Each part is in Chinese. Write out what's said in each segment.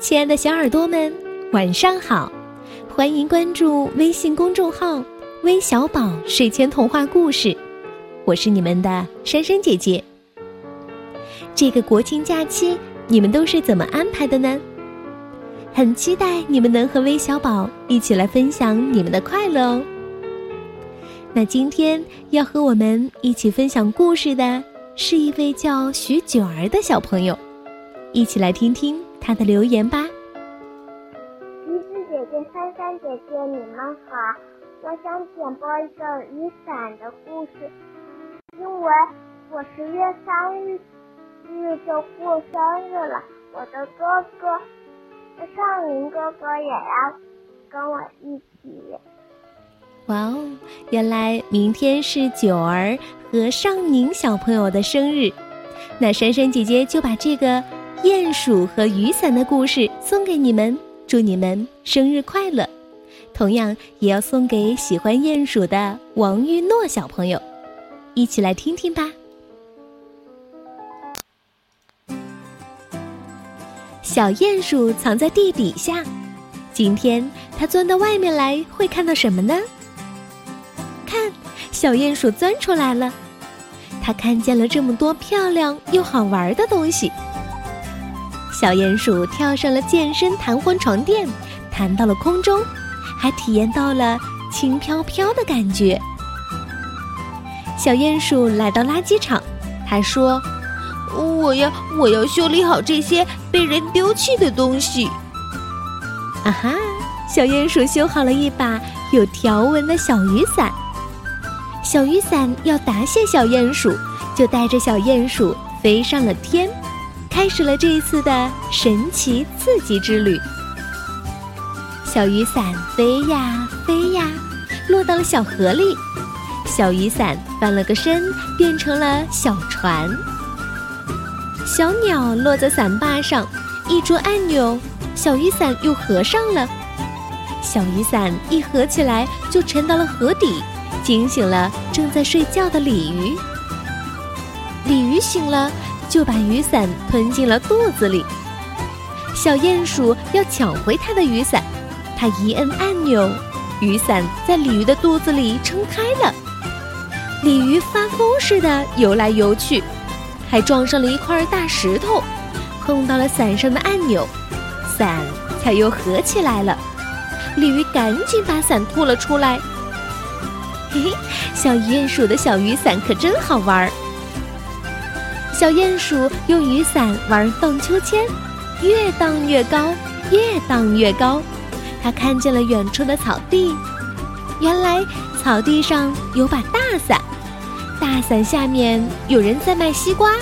亲爱的小耳朵们，晚上好！欢迎关注微信公众号“微小宝睡前童话故事”，我是你们的珊珊姐姐。这个国庆假期，你们都是怎么安排的呢？很期待你们能和微小宝一起来分享你们的快乐哦。那今天要和我们一起分享故事的是一位叫徐九儿的小朋友，一起来听听。他的留言吧。橘子姐姐、珊珊姐姐，你们好！我想点播一个雨伞的故事，因为我十月三日日就过生日了，我的哥哥尚宁哥哥也要跟我一起。哇哦，原来明天是九儿和尚宁小朋友的生日，那珊珊姐姐就把这个。鼹鼠和雨伞的故事送给你们，祝你们生日快乐！同样也要送给喜欢鼹鼠的王玉诺小朋友，一起来听听吧。小鼹鼠藏在地底下，今天它钻到外面来，会看到什么呢？看，小鼹鼠钻出来了，它看见了这么多漂亮又好玩的东西。小鼹鼠跳上了健身弹簧床垫，弹到了空中，还体验到了轻飘飘的感觉。小鼹鼠来到垃圾场，他说：“我要我要修理好这些被人丢弃的东西。”啊哈！小鼹鼠修好了一把有条纹的小雨伞。小雨伞要答谢小鼹鼠，就带着小鼹鼠飞上了天。开始了这一次的神奇刺激之旅。小雨伞飞呀飞呀，落到了小河里。小雨伞翻了个身，变成了小船。小鸟落在伞把上，一捉按钮，小雨伞又合上了。小雨伞一合起来，就沉到了河底，惊醒了正在睡觉的鲤鱼。鲤鱼醒了。就把雨伞吞进了肚子里。小鼹鼠要抢回它的雨伞，它一摁按钮，雨伞在鲤鱼的肚子里撑开了。鲤鱼发疯似的游来游去，还撞上了一块大石头，碰到了伞上的按钮，伞才又合起来了。鲤鱼赶紧把伞吐了出来。嘿嘿，小鼹鼠的小雨伞可真好玩儿。小鼹鼠用雨伞玩荡秋千，越荡越高，越荡越高。它看见了远处的草地，原来草地上有把大伞，大伞下面有人在卖西瓜。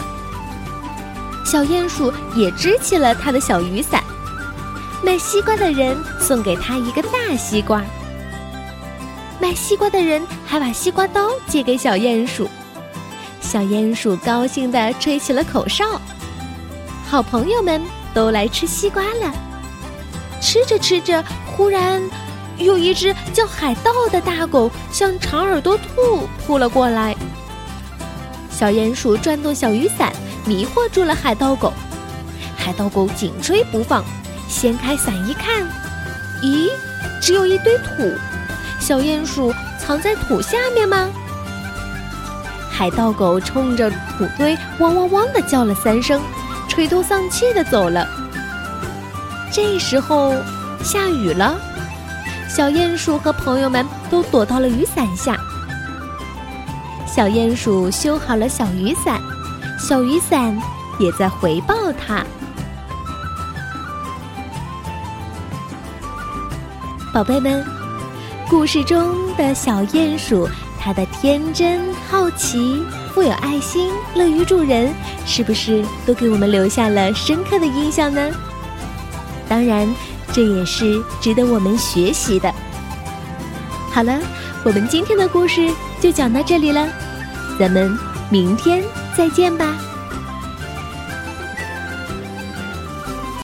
小鼹鼠也支起了他的小雨伞，卖西瓜的人送给他一个大西瓜，卖西瓜的人还把西瓜刀借给小鼹鼠。小鼹鼠高兴地吹起了口哨，好朋友们都来吃西瓜了。吃着吃着，忽然有一只叫海盗的大狗向长耳朵兔扑了过来。小鼹鼠转动小雨伞，迷惑住了海盗狗。海盗狗紧追不放，掀开伞一看，咦，只有一堆土。小鼹鼠藏在土下面吗？海盗狗冲着土堆汪汪汪的叫了三声，垂头丧气的走了。这时候下雨了，小鼹鼠和朋友们都躲到了雨伞下。小鼹鼠修好了小雨伞，小雨伞也在回报它。宝贝们，故事中的小鼹鼠。他的天真、好奇、富有爱心、乐于助人，是不是都给我们留下了深刻的印象呢？当然，这也是值得我们学习的。好了，我们今天的故事就讲到这里了，咱们明天再见吧。